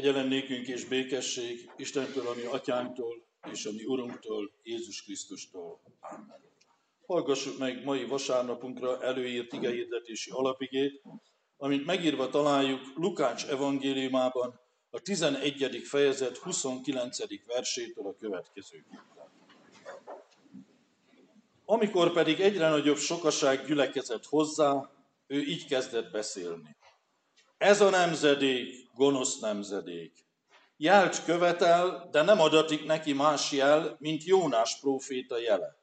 Kegyelem nékünk és békesség Istentől, ami atyánktól, és a mi Urunktól, Jézus Krisztustól. Amen. Hallgassuk meg mai vasárnapunkra előírt igehirdetési alapigét, amit megírva találjuk Lukács evangéliumában, a 11. fejezet 29. versétől a következőképpen. Amikor pedig egyre nagyobb sokaság gyülekezett hozzá, ő így kezdett beszélni. Ez a nemzedék gonosz nemzedék. Jelt követel, de nem adatik neki más jel, mint Jónás próféta jele.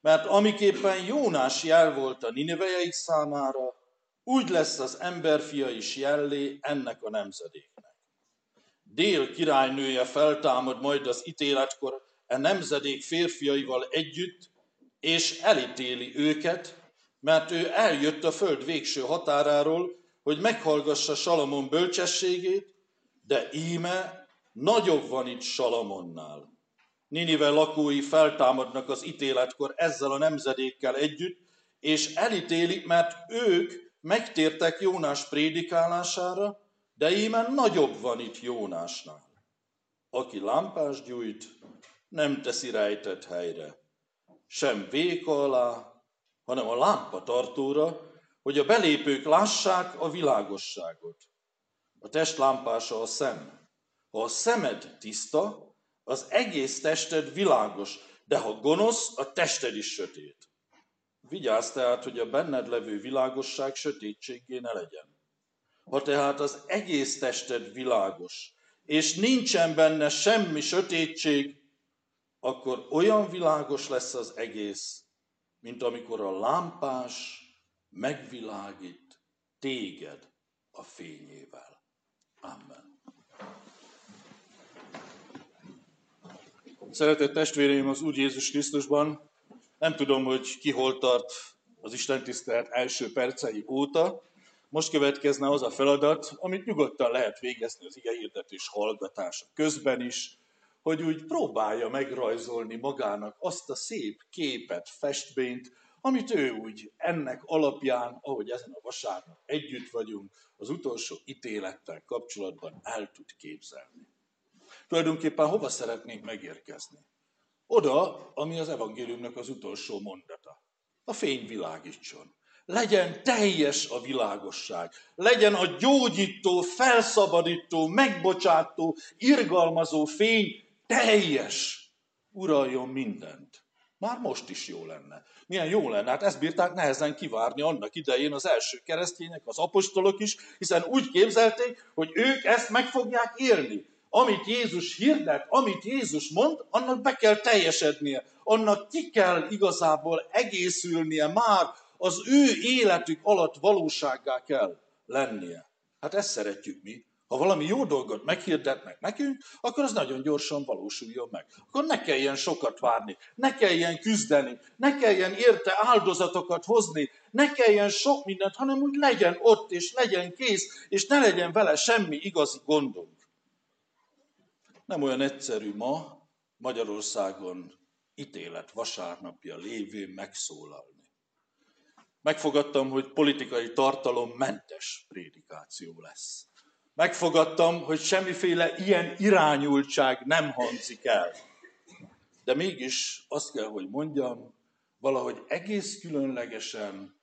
Mert amiképpen Jónás jel volt a ninivejeik számára, úgy lesz az emberfia is jellé ennek a nemzedéknek. Dél királynője feltámad majd az ítéletkor e nemzedék férfiaival együtt, és elítéli őket, mert ő eljött a föld végső határáról, hogy meghallgassa Salamon bölcsességét, de íme nagyobb van itt Salamonnál. Ninive lakói feltámadnak az ítéletkor ezzel a nemzedékkel együtt, és elítélik, mert ők megtértek Jónás prédikálására, de íme nagyobb van itt Jónásnál. Aki lámpás gyújt, nem teszi rejtett helyre, sem véka alá, hanem a lámpa tartóra, hogy a belépők lássák a világosságot. A test lámpása a szem. Ha a szemed tiszta, az egész tested világos, de ha gonosz, a tested is sötét. Vigyázz tehát, hogy a benned levő világosság sötétségé ne legyen. Ha tehát az egész tested világos, és nincsen benne semmi sötétség, akkor olyan világos lesz az egész, mint amikor a lámpás megvilágít téged a fényével. Amen. Szeretett testvéreim az Úr Jézus Krisztusban, nem tudom, hogy ki hol tart az Isten tisztelet első percei óta, most következne az a feladat, amit nyugodtan lehet végezni az ige hirdetés hallgatása közben is, hogy úgy próbálja megrajzolni magának azt a szép képet, festményt, amit ő úgy ennek alapján, ahogy ezen a vasárnap együtt vagyunk, az utolsó ítélettel kapcsolatban el tud képzelni. Tulajdonképpen hova szeretnénk megérkezni? Oda, ami az evangéliumnak az utolsó mondata. A fény világítson. Legyen teljes a világosság. Legyen a gyógyító, felszabadító, megbocsátó, irgalmazó fény teljes. Uraljon mindent. Már most is jó lenne. Milyen jó lenne, hát ezt bírták nehezen kivárni annak idején az első keresztények, az apostolok is, hiszen úgy képzelték, hogy ők ezt meg fogják élni. Amit Jézus hirdet, amit Jézus mond, annak be kell teljesednie, annak ki kell igazából egészülnie már, az ő életük alatt valósággá kell lennie. Hát ezt szeretjük mi, ha valami jó dolgot meghirdetnek nekünk, akkor az nagyon gyorsan valósuljon meg. Akkor ne kelljen sokat várni, ne kelljen küzdeni, ne kelljen érte áldozatokat hozni, ne kelljen sok mindent, hanem úgy legyen ott, és legyen kész, és ne legyen vele semmi igazi gondunk. Nem olyan egyszerű ma Magyarországon ítélet vasárnapja lévén megszólalni. Megfogadtam, hogy politikai tartalom mentes prédikáció lesz megfogadtam, hogy semmiféle ilyen irányultság nem hangzik el. De mégis azt kell, hogy mondjam, valahogy egész különlegesen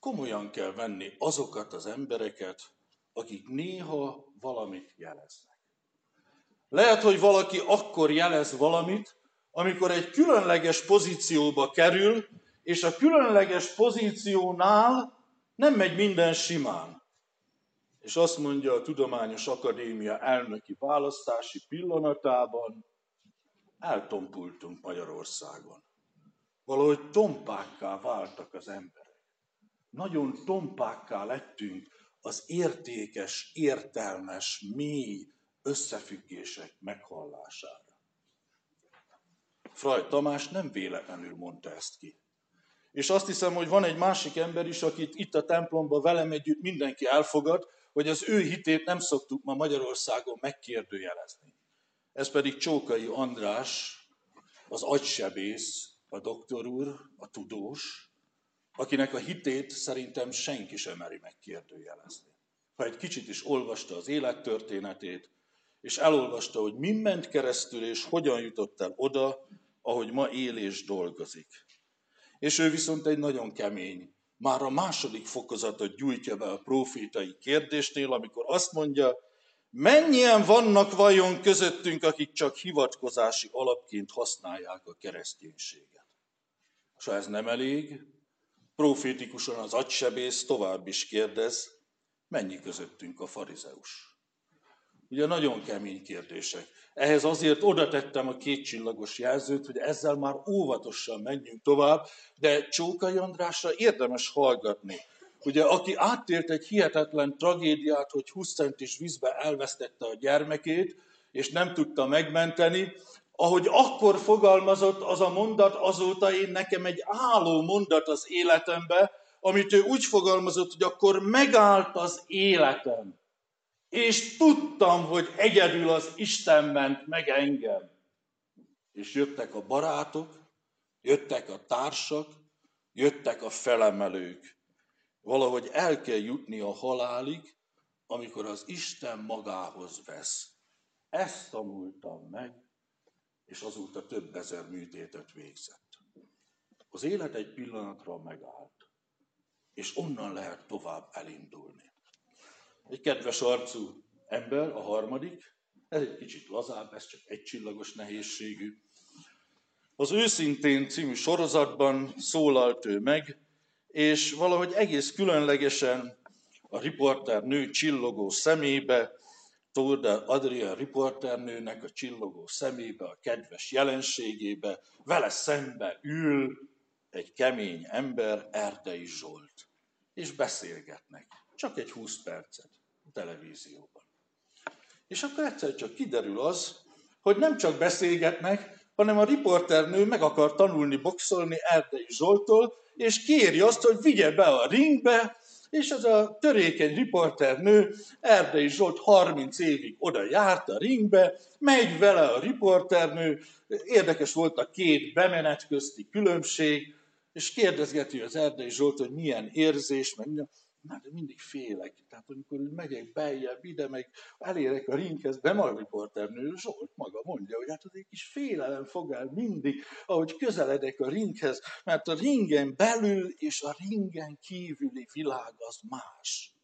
komolyan kell venni azokat az embereket, akik néha valamit jeleznek. Lehet, hogy valaki akkor jelez valamit, amikor egy különleges pozícióba kerül, és a különleges pozíciónál nem megy minden simán és azt mondja a Tudományos Akadémia elnöki választási pillanatában, eltompultunk Magyarországon. Valahogy tompákká váltak az emberek. Nagyon tompákká lettünk az értékes, értelmes, mély összefüggések meghallására. Fraj Tamás nem véletlenül mondta ezt ki. És azt hiszem, hogy van egy másik ember is, akit itt a templomba velem együtt mindenki elfogad, hogy az ő hitét nem szoktuk ma Magyarországon megkérdőjelezni. Ez pedig Csókai András, az agysebész, a doktor úr, a tudós, akinek a hitét szerintem senki sem meri megkérdőjelezni. Ha egy kicsit is olvasta az élettörténetét, és elolvasta, hogy mi ment keresztül, és hogyan jutott el oda, ahogy ma él és dolgozik. És ő viszont egy nagyon kemény, már a második fokozatot gyújtja be a profétai kérdésnél, amikor azt mondja, mennyien vannak vajon közöttünk, akik csak hivatkozási alapként használják a kereszténységet. És ha ez nem elég, profétikusan az agysebész tovább is kérdez, mennyi közöttünk a farizeus? Ugye nagyon kemény kérdések. Ehhez azért oda tettem a két csillagos jelzőt, hogy ezzel már óvatosan menjünk tovább, de Csókai Andrásra érdemes hallgatni. Ugye, aki átélt egy hihetetlen tragédiát, hogy 20 centis vízbe elvesztette a gyermekét, és nem tudta megmenteni, ahogy akkor fogalmazott az a mondat, azóta én nekem egy álló mondat az életembe, amit ő úgy fogalmazott, hogy akkor megállt az életem. És tudtam, hogy egyedül az Isten ment meg engem. És jöttek a barátok, jöttek a társak, jöttek a felemelők. Valahogy el kell jutni a halálig, amikor az Isten magához vesz. Ezt tanultam meg, és azóta több ezer műtétet végzett. Az élet egy pillanatra megállt, és onnan lehet tovább elindulni. Egy kedves arcú ember, a harmadik, ez egy kicsit lazább, ez csak egy csillagos nehézségű. Az Őszintén című sorozatban szólalt ő meg, és valahogy egész különlegesen a riporter nő csillogó szemébe Tóda Adria riporternőnek a csillogó szemébe, a kedves jelenségébe, vele szembe ül egy kemény ember, Erdei Zsolt, és beszélgetnek. Csak egy 20 percet televízióban. És akkor egyszer csak kiderül az, hogy nem csak beszélgetnek, hanem a riporternő meg akar tanulni boxolni Erdei Zsoltól, és kéri azt, hogy vigye be a ringbe, és ez a törékeny riporternő, Erdei Zsolt 30 évig oda járt a ringbe, megy vele a riporternő, érdekes volt a két bemenet közti különbség, és kérdezgeti az Erdei Zsolt, hogy milyen érzés, meg már mindig félek. Tehát amikor megyek beljebb ide, meg elérek a ringhez, nem a riporternő, Zsolt maga mondja, hogy hát az egy kis félelem fog el mindig, ahogy közeledek a ringhez, mert a ringen belül és a ringen kívüli világ az más.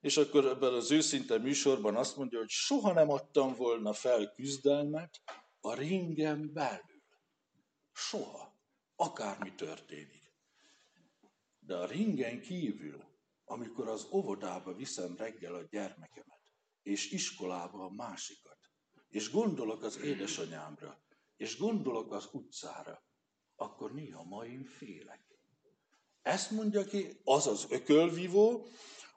És akkor ebben az őszinte műsorban azt mondja, hogy soha nem adtam volna fel küzdelmet a ringen belül. Soha. Akármi történik. De a ringen kívül amikor az óvodába viszem reggel a gyermekemet, és iskolába a másikat, és gondolok az édesanyámra, és gondolok az utcára, akkor néha ma én félek. Ezt mondja ki az az ökölvívó,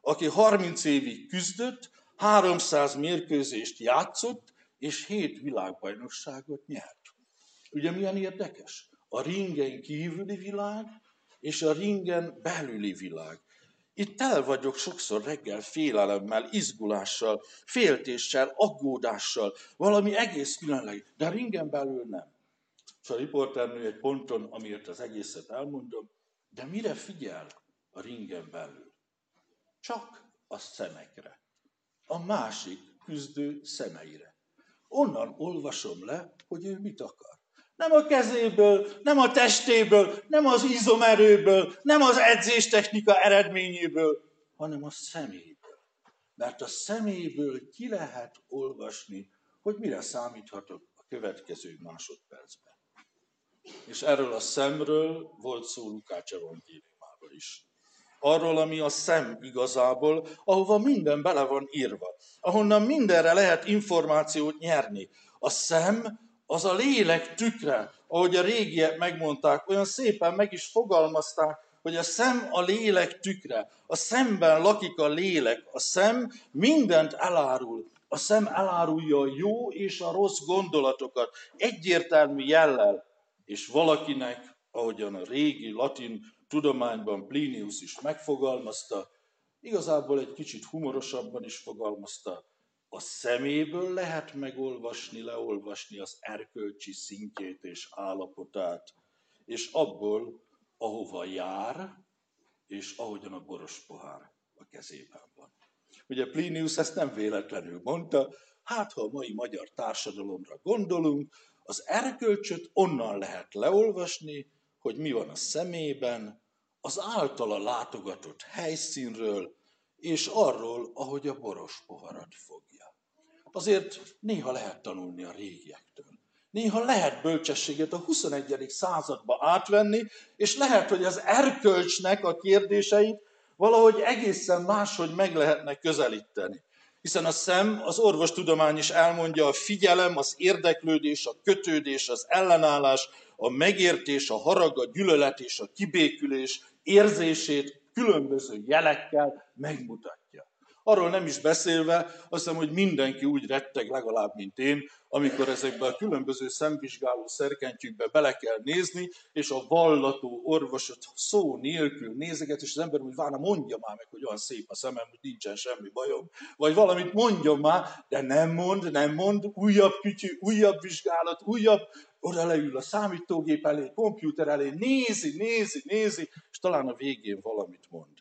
aki 30 évig küzdött, 300 mérkőzést játszott, és 7 világbajnokságot nyert. Ugye milyen érdekes? A ringen kívüli világ, és a ringen belüli világ. Itt el vagyok sokszor reggel félelemmel, izgulással, féltéssel, aggódással, valami egész különleges, de ringen belül nem. És a riporternő egy ponton, amiért az egészet elmondom, de mire figyel a ringen belül? Csak a szemekre. A másik küzdő szemeire. Onnan olvasom le, hogy ő mit akar. Nem a kezéből, nem a testéből, nem az izomerőből, nem az edzéstechnika eredményéből, hanem a szeméből. Mert a szeméből ki lehet olvasni, hogy mire számíthatok a következő másodpercben. És erről a szemről volt szó Lukács evangéliumában is. Arról, ami a szem igazából, ahova minden bele van írva. Ahonnan mindenre lehet információt nyerni. A szem az a lélek tükre, ahogy a régiek megmondták, olyan szépen meg is fogalmazták, hogy a szem a lélek tükre, a szemben lakik a lélek, a szem mindent elárul, a szem elárulja a jó és a rossz gondolatokat egyértelmű jellel, és valakinek, ahogyan a régi latin tudományban Plinius is megfogalmazta, igazából egy kicsit humorosabban is fogalmazta, a szeméből lehet megolvasni, leolvasni az erkölcsi szintjét és állapotát, és abból, ahova jár, és ahogyan a boros pohár a kezében van. Ugye Plinius ezt nem véletlenül mondta, hát ha a mai magyar társadalomra gondolunk, az erkölcsöt onnan lehet leolvasni, hogy mi van a szemében, az általa látogatott helyszínről, és arról, ahogy a boros poharat fogja. Azért néha lehet tanulni a régiektől. Néha lehet bölcsességet a 21. századba átvenni, és lehet, hogy az erkölcsnek a kérdéseit valahogy egészen máshogy meg lehetne közelíteni. Hiszen a szem, az orvostudomány is elmondja, a figyelem, az érdeklődés, a kötődés, az ellenállás, a megértés, a harag, a gyűlölet és a kibékülés érzését különböző jelekkel megmutatja. Arról nem is beszélve, azt hiszem, hogy mindenki úgy retteg legalább, mint én, amikor ezekbe a különböző szemvizsgáló szerkentyűkbe bele kell nézni, és a vallató orvosot szó nélkül nézeget, és az ember úgy várna, mondja már meg, hogy olyan szép a szemem, hogy nincsen semmi bajom. Vagy valamit mondjon már, de nem mond, nem mond, újabb kütyű, újabb vizsgálat, újabb, oda leül a számítógép elé, kompjúter elé, nézi, nézi, nézi, és talán a végén valamit mond.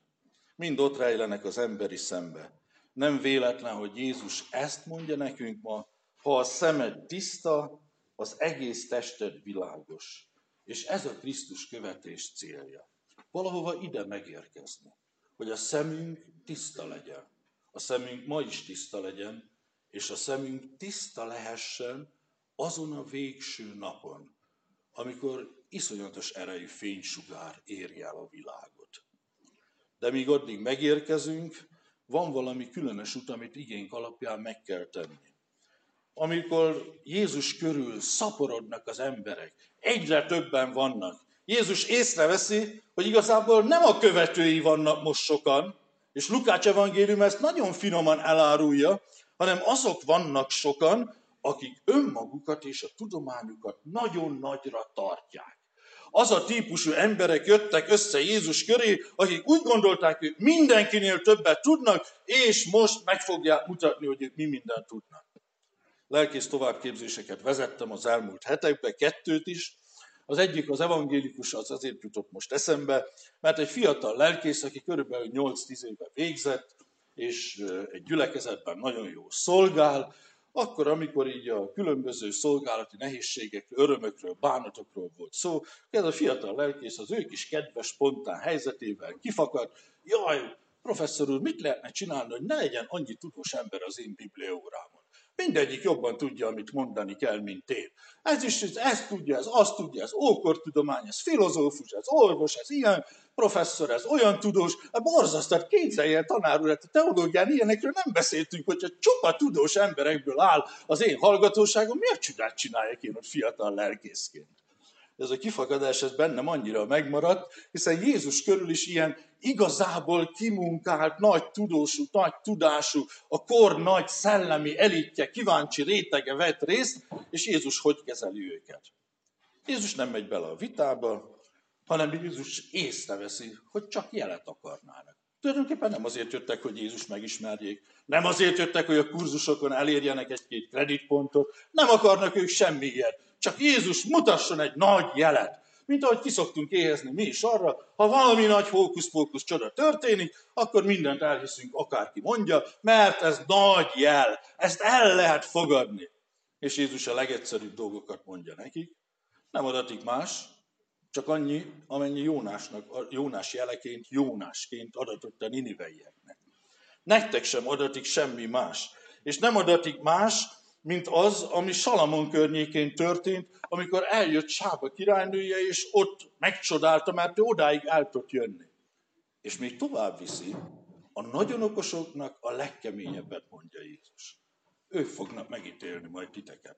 Mind ott rejlenek az emberi szembe. Nem véletlen, hogy Jézus ezt mondja nekünk ma, ha a szemed tiszta, az egész tested világos. És ez a Krisztus követés célja. Valahova ide megérkezni, hogy a szemünk tiszta legyen. A szemünk ma is tiszta legyen, és a szemünk tiszta lehessen azon a végső napon, amikor iszonyatos erejű fénysugár érje el a világot. De míg addig megérkezünk, van valami különös út, amit igénk alapján meg kell tenni amikor Jézus körül szaporodnak az emberek, egyre többen vannak. Jézus észreveszi, hogy igazából nem a követői vannak most sokan, és Lukács evangélium ezt nagyon finoman elárulja, hanem azok vannak sokan, akik önmagukat és a tudományukat nagyon nagyra tartják. Az a típusú emberek jöttek össze Jézus köré, akik úgy gondolták, hogy mindenkinél többet tudnak, és most meg fogják mutatni, hogy mi mindent tudnak lelkész továbbképzéseket vezettem az elmúlt hetekben, kettőt is. Az egyik az evangélikus, az azért jutott most eszembe, mert egy fiatal lelkész, aki körülbelül 8-10 éve végzett, és egy gyülekezetben nagyon jó szolgál, akkor, amikor így a különböző szolgálati nehézségekről, örömökről, bánatokról volt szó, ez a fiatal lelkész az ő kis kedves, spontán helyzetével kifakadt, jaj, professzor úr, mit lehetne csinálni, hogy ne legyen annyi tudós ember az én bibliórámon? Mindegyik jobban tudja, amit mondani kell, mint én. Ez is, ez tudja, ez azt tudja, ez ókortudomány, ez filozófus, ez orvos, ez ilyen professzor, ez olyan tudós. A borzasztat képzelje el, tanár úr, hát a teológián ilyenekről nem beszéltünk, hogyha csupa tudós emberekből áll az én hallgatóságom, miért csodát csináljak én ott fiatal lelkészként? ez a kifakadás ez bennem annyira megmaradt, hiszen Jézus körül is ilyen igazából kimunkált, nagy tudósú, nagy tudású, a kor nagy szellemi elitje, kíváncsi rétege vett részt, és Jézus hogy kezeli őket. Jézus nem megy bele a vitába, hanem Jézus észreveszi, hogy csak jelet akarnának. Tulajdonképpen nem azért jöttek, hogy Jézus megismerjék, nem azért jöttek, hogy a kurzusokon elérjenek egy-két kreditpontot, nem akarnak ők semmi ilyet. Csak Jézus mutasson egy nagy jelet. Mint ahogy kiszoktunk éhezni mi is arra, ha valami nagy hókusz-pókusz csoda történik, akkor mindent elhiszünk, akárki mondja, mert ez nagy jel, ezt el lehet fogadni. És Jézus a legegyszerűbb dolgokat mondja nekik. Nem adatik más, csak annyi, amennyi Jónásnak, Jónás jeleként, Jónásként adatott a niniveieknek. Nektek sem adatik semmi más. És nem adatik más, mint az, ami Salamon környékén történt, amikor eljött Sába királynője, és ott megcsodálta, mert ő odáig el tudott jönni. És még tovább viszi, a nagyon okosoknak a legkeményebbet mondja Jézus. Ők fognak megítélni majd titeket.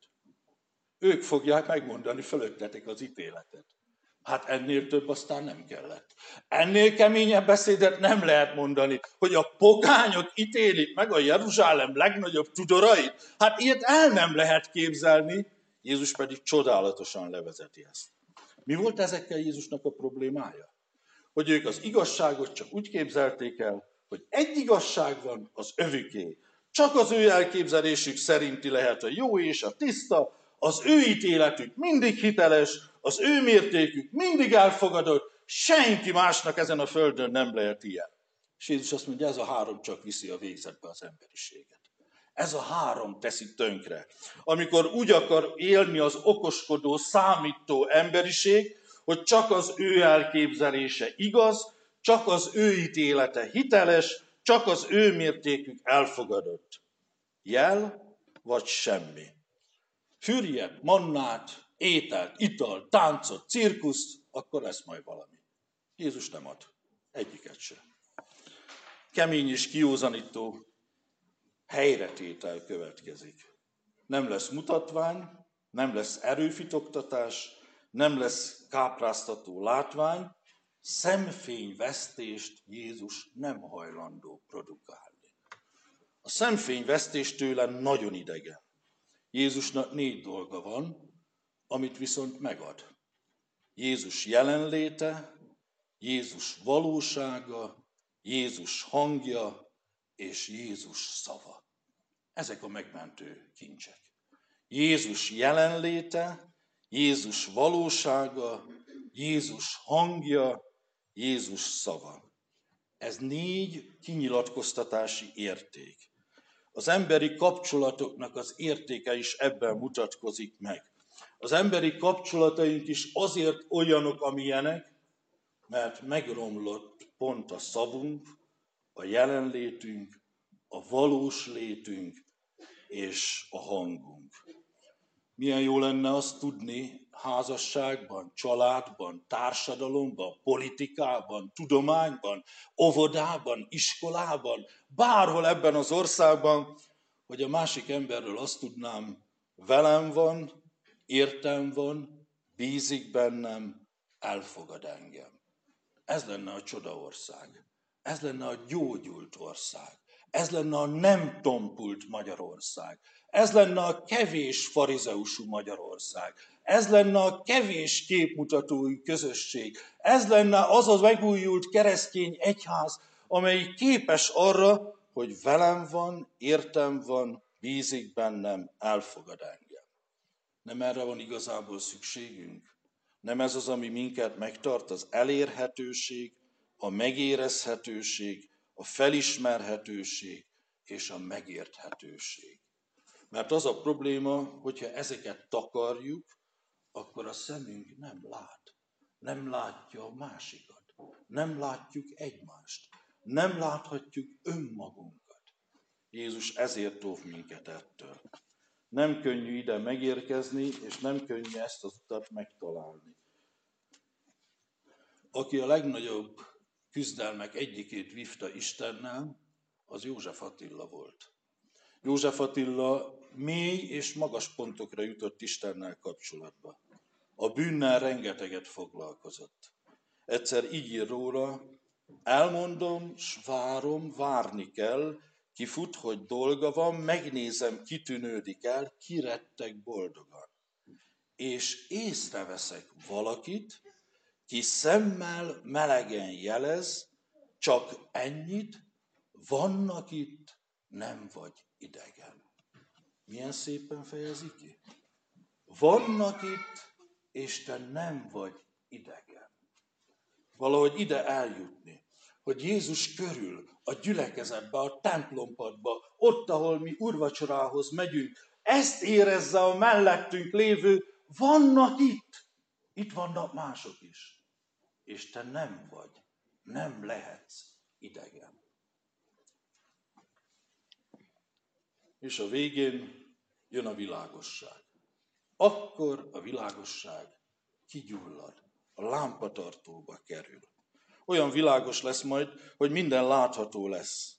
Ők fogják megmondani fölöttetek az ítéletet. Hát ennél több aztán nem kellett. Ennél keményebb beszédet nem lehet mondani, hogy a pogányok ítélik meg a Jeruzsálem legnagyobb tudorait. Hát ilyet el nem lehet képzelni, Jézus pedig csodálatosan levezeti ezt. Mi volt ezekkel Jézusnak a problémája? Hogy ők az igazságot csak úgy képzelték el, hogy egy igazság van, az övüké. Csak az ő elképzelésük szerinti lehet a jó és a tiszta, az ő ítéletük mindig hiteles, az ő mértékük mindig elfogadott, senki másnak ezen a földön nem lehet ilyen. És Jézus azt mondja, ez a három csak viszi a végzetbe az emberiséget. Ez a három teszi tönkre. Amikor úgy akar élni az okoskodó, számító emberiség, hogy csak az ő elképzelése igaz, csak az ő ítélete hiteles, csak az ő mértékük elfogadott. Jel vagy semmi. Fürjet, mannát, ételt, italt, táncot, cirkuszt, akkor lesz majd valami. Jézus nem ad. Egyiket sem. Kemény és kiózanító helyretétel következik. Nem lesz mutatvány, nem lesz erőfitoktatás, nem lesz kápráztató látvány, szemfényvesztést Jézus nem hajlandó produkálni. A szemfényvesztés tőle nagyon idegen. Jézusnak négy dolga van, amit viszont megad. Jézus jelenléte, Jézus valósága, Jézus hangja és Jézus szava. Ezek a megmentő kincsek. Jézus jelenléte, Jézus valósága, Jézus hangja, Jézus szava. Ez négy kinyilatkoztatási érték. Az emberi kapcsolatoknak az értéke is ebben mutatkozik meg. Az emberi kapcsolataink is azért olyanok, amilyenek, mert megromlott pont a szavunk, a jelenlétünk, a valós létünk és a hangunk. Milyen jó lenne azt tudni házasságban, családban, társadalomban, politikában, tudományban, óvodában, iskolában, bárhol ebben az országban, hogy a másik emberről azt tudnám, velem van, értem van, bízik bennem, elfogad engem. Ez lenne a csodaország. Ez lenne a gyógyult ország. Ez lenne a nem tompult Magyarország. Ez lenne a kevés farizeusú Magyarország. Ez lenne a kevés képmutatói közösség. Ez lenne az az megújult keresztény egyház, amely képes arra, hogy velem van, értem van, bízik bennem, elfogad engem. Nem erre van igazából szükségünk? Nem ez az, ami minket megtart, az elérhetőség, a megérezhetőség, a felismerhetőség és a megérthetőség. Mert az a probléma, hogyha ezeket takarjuk, akkor a szemünk nem lát. Nem látja a másikat. Nem látjuk egymást. Nem láthatjuk önmagunkat. Jézus ezért óv minket ettől. Nem könnyű ide megérkezni, és nem könnyű ezt az utat megtalálni. Aki a legnagyobb küzdelmek egyikét vívta Istennel, az József Attila volt. József Attila mély és magas pontokra jutott Istennel kapcsolatba. A bűnnel rengeteget foglalkozott. Egyszer így ír róla, elmondom, s várom, várni kell, kifut, hogy dolga van, megnézem, kitűnődik el, kirettek boldogan. És észreveszek valakit, ki szemmel melegen jelez, csak ennyit, vannak itt, nem vagy idegen. Milyen szépen fejezi ki? Vannak itt, és te nem vagy idegen. Valahogy ide eljutni, hogy Jézus körül, a gyülekezetbe, a templompadba, ott, ahol mi urvacsorához megyünk, ezt érezze a mellettünk lévő, vannak itt, itt vannak mások is, és te nem vagy, nem lehetsz idegen. És a végén jön a világosság. Akkor a világosság kigyullad, a lámpatartóba kerül. Olyan világos lesz majd, hogy minden látható lesz.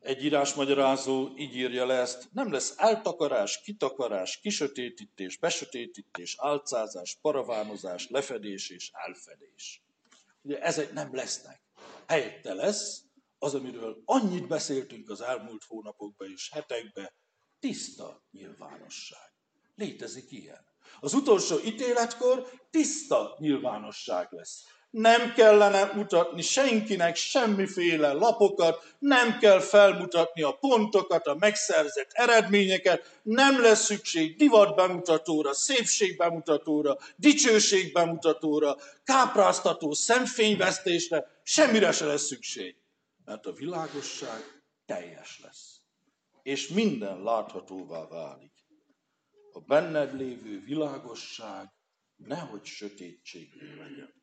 Egy írásmagyarázó így írja le ezt, nem lesz eltakarás, kitakarás, kisötétítés, besötétítés, álcázás, paravánozás, lefedés és elfedés. Ugye ezek nem lesznek. Helyette lesz az, amiről annyit beszéltünk az elmúlt hónapokban és hetekben, tiszta nyilvánosság. Létezik ilyen. Az utolsó ítéletkor tiszta nyilvánosság lesz. Nem kellene mutatni senkinek semmiféle lapokat, nem kell felmutatni a pontokat, a megszerzett eredményeket, nem lesz szükség divatbemutatóra, szépségbemutatóra, dicsőségbemutatóra, kápráztató szemfényvesztésre, semmire se lesz szükség. mert a világosság teljes lesz, és minden láthatóvá válik. A benned lévő világosság nehogy sötétségé legyen.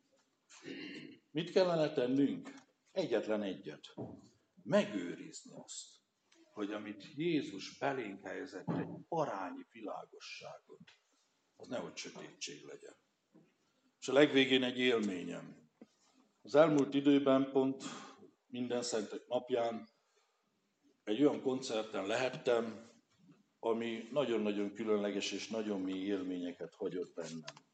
Mit kellene tennünk? Egyetlen egyet. Megőrizni azt, hogy amit Jézus belénk helyezett, egy parányi világosságot, az nehogy sötétség legyen. És a legvégén egy élményem. Az elmúlt időben pont minden szentek napján egy olyan koncerten lehettem, ami nagyon-nagyon különleges és nagyon mély élményeket hagyott bennem.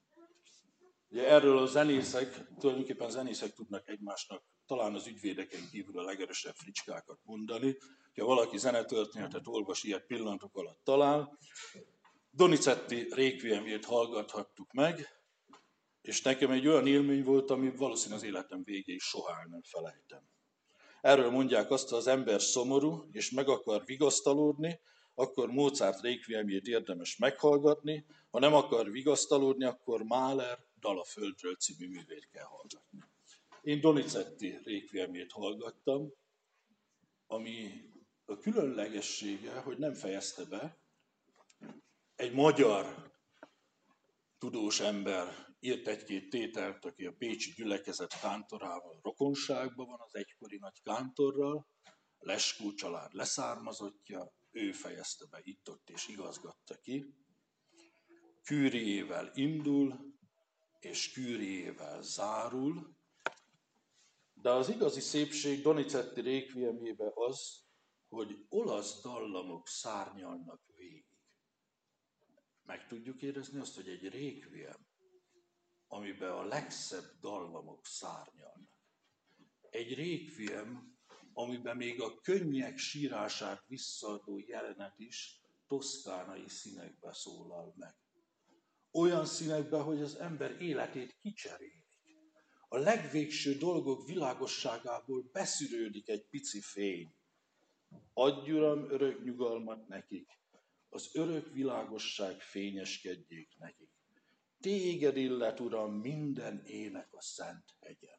Ugye erről a zenészek, tulajdonképpen a zenészek tudnak egymásnak talán az ügyvédeken kívül a legerősebb fricskákat mondani. Ha valaki zenetörténetet olvas, ilyet pillanatok alatt talál. Donizetti Requiemjét hallgathattuk meg, és nekem egy olyan élmény volt, ami valószínűleg az életem végéig soha nem felejtem. Erről mondják azt, ha az ember szomorú, és meg akar vigasztalódni, akkor Mozart Requiemjét érdemes meghallgatni, ha nem akar vigasztalódni, akkor Mahler Dal a Földről című művét kell hallgatni. Én Donizetti Requiemjét hallgattam, ami a különlegessége, hogy nem fejezte be, egy magyar tudós ember írt egy-két tételt, aki a Pécsi gyülekezet kántorával rokonságban van, az egykori nagy kántorral, Leskó család leszármazottja, ő fejezte be itt-ott és igazgatta ki. Kűriével indul, és kűriével zárul, de az igazi szépség Donizetti rékviemjébe az, hogy olasz dallamok szárnyalnak végig. Meg tudjuk érezni azt, hogy egy rékviem, amiben a legszebb dallamok szárnyalnak. Egy rékviem, amiben még a könnyek sírását visszaadó jelenet is toszkánai színekbe szólal meg. Olyan színekbe, hogy az ember életét kicserélik. A legvégső dolgok világosságából beszűrődik egy pici fény. Adj, Uram, örök nyugalmat nekik, az örök világosság fényeskedjék nekik. Téged illet, Uram, minden ének a szent hegyen.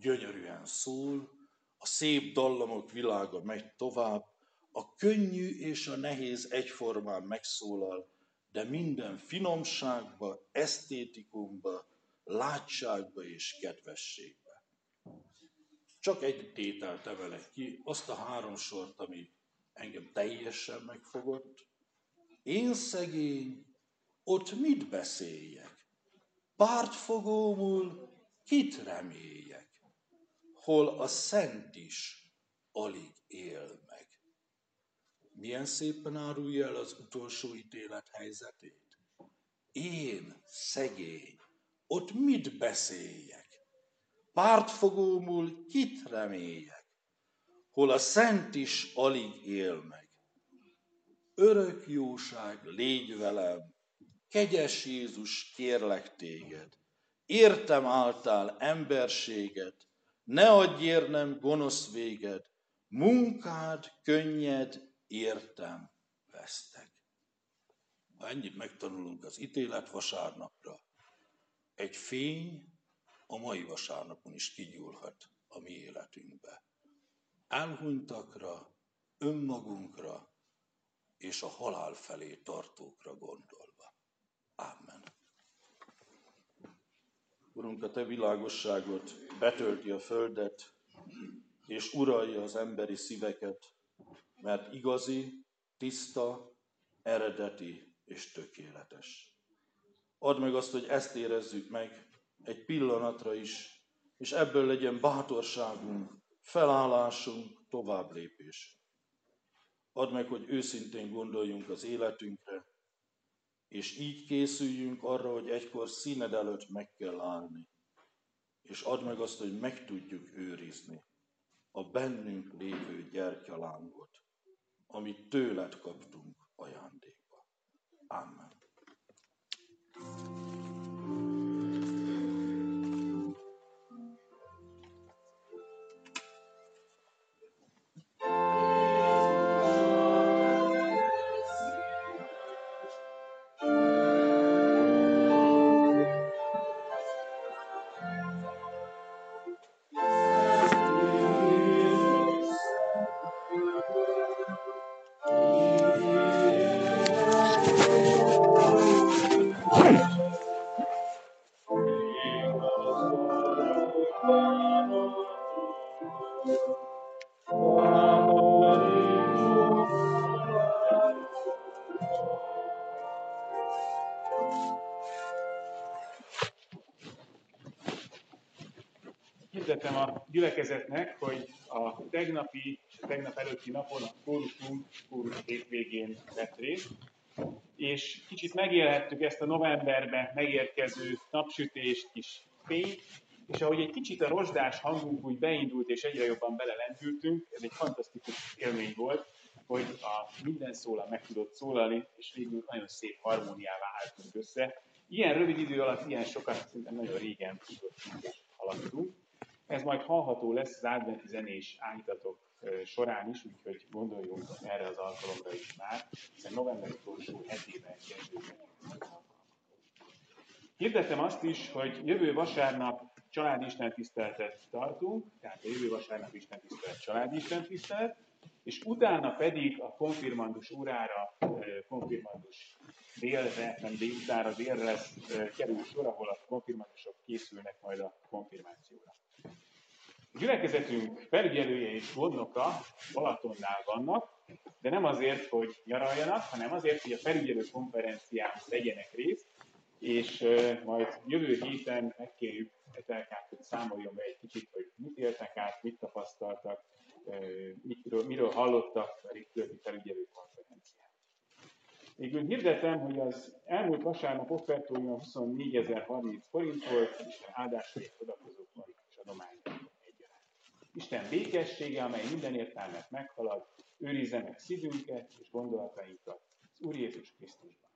Gyönyörűen szól, a szép dallamok világa megy tovább, a könnyű és a nehéz egyformán megszólal, de minden finomságba, esztétikumba, látságba és kedvességbe. Csak egy tételt emelek ki, azt a három sort, ami engem teljesen megfogott. Én szegény, ott mit beszéljek? Pártfogómul kit reméljek? Hol a szent is alig él. Milyen szépen árulja el az utolsó ítélet helyzetét? Én, szegény, ott mit beszéljek? Pártfogómul kit reméljek? Hol a szent is alig él meg. Örök jóság, légy velem, kegyes Jézus, kérlek téged. Értem által emberséget, ne adj érnem gonosz véged, munkád könnyed, értem, vesztek. Ha ennyit megtanulunk az ítélet vasárnapra, egy fény a mai vasárnapon is kigyúlhat a mi életünkbe. Elhunytakra, önmagunkra és a halál felé tartókra gondolva. Amen. Urunk, a Te világosságot betölti a földet, és uralja az emberi szíveket, mert igazi, tiszta, eredeti és tökéletes. Add meg azt, hogy ezt érezzük meg egy pillanatra is, és ebből legyen bátorságunk, felállásunk, tovább lépés. Add meg, hogy őszintén gondoljunk az életünkre, és így készüljünk arra, hogy egykor színed előtt meg kell állni. És add meg azt, hogy meg tudjuk őrizni a bennünk lévő gyertyalángot, amit tőled kaptunk ajándékba. Amen. Hirdetem a gyülekezetnek, hogy a tegnapi és a tegnap előtti napon a kórusunk kórus hétvégén vett részt, és kicsit megélhettük ezt a novemberben megérkező napsütést, kis fényt, és ahogy egy kicsit a rozsdás hangunk úgy beindult, és egyre jobban belelendültünk, ez egy fantasztikus élmény volt, hogy a minden szóla meg tudott szólalni, és végül nagyon szép harmóniává álltunk össze. Ilyen rövid idő alatt ilyen sokat szinte nagyon régen tudottunk és. Ez majd hallható lesz az adventi zenés állítatok során is, úgyhogy gondoljunk erre az alkalomra is már, hiszen november utolsó hetében kezdődik. Hirdetem azt is, hogy jövő vasárnap családi tiszteletet tartunk, tehát a jövő vasárnap tisztelet családi tisztelet, és utána pedig a konfirmandus órára, konfirmandus délre, nem délutára, délre lesz, kerül sor, ahol a konfirmandusok készülnek majd a konfirmációra. Gyülekezetünk felügyelője és gondnoka Balatonnál vannak, de nem azért, hogy nyaraljanak, hanem azért, hogy a felügyelő konferencián vegyenek részt, és majd jövő héten megkérjük Etelkát, hogy számoljon be egy kicsit, hogy mit éltek át, mit tapasztaltak, miről, miről hallottak a Richtőri felügyelő konferencián. Végül hirdetem, hogy az elmúlt vasárnap offertója 24.030 forint volt, és áldásait odakozóknak és adományoknak egyaránt. Isten békessége, amely minden értelmet meghalad, őrizze meg szívünket és gondolatainkat az Úr Jézus Krisztusban.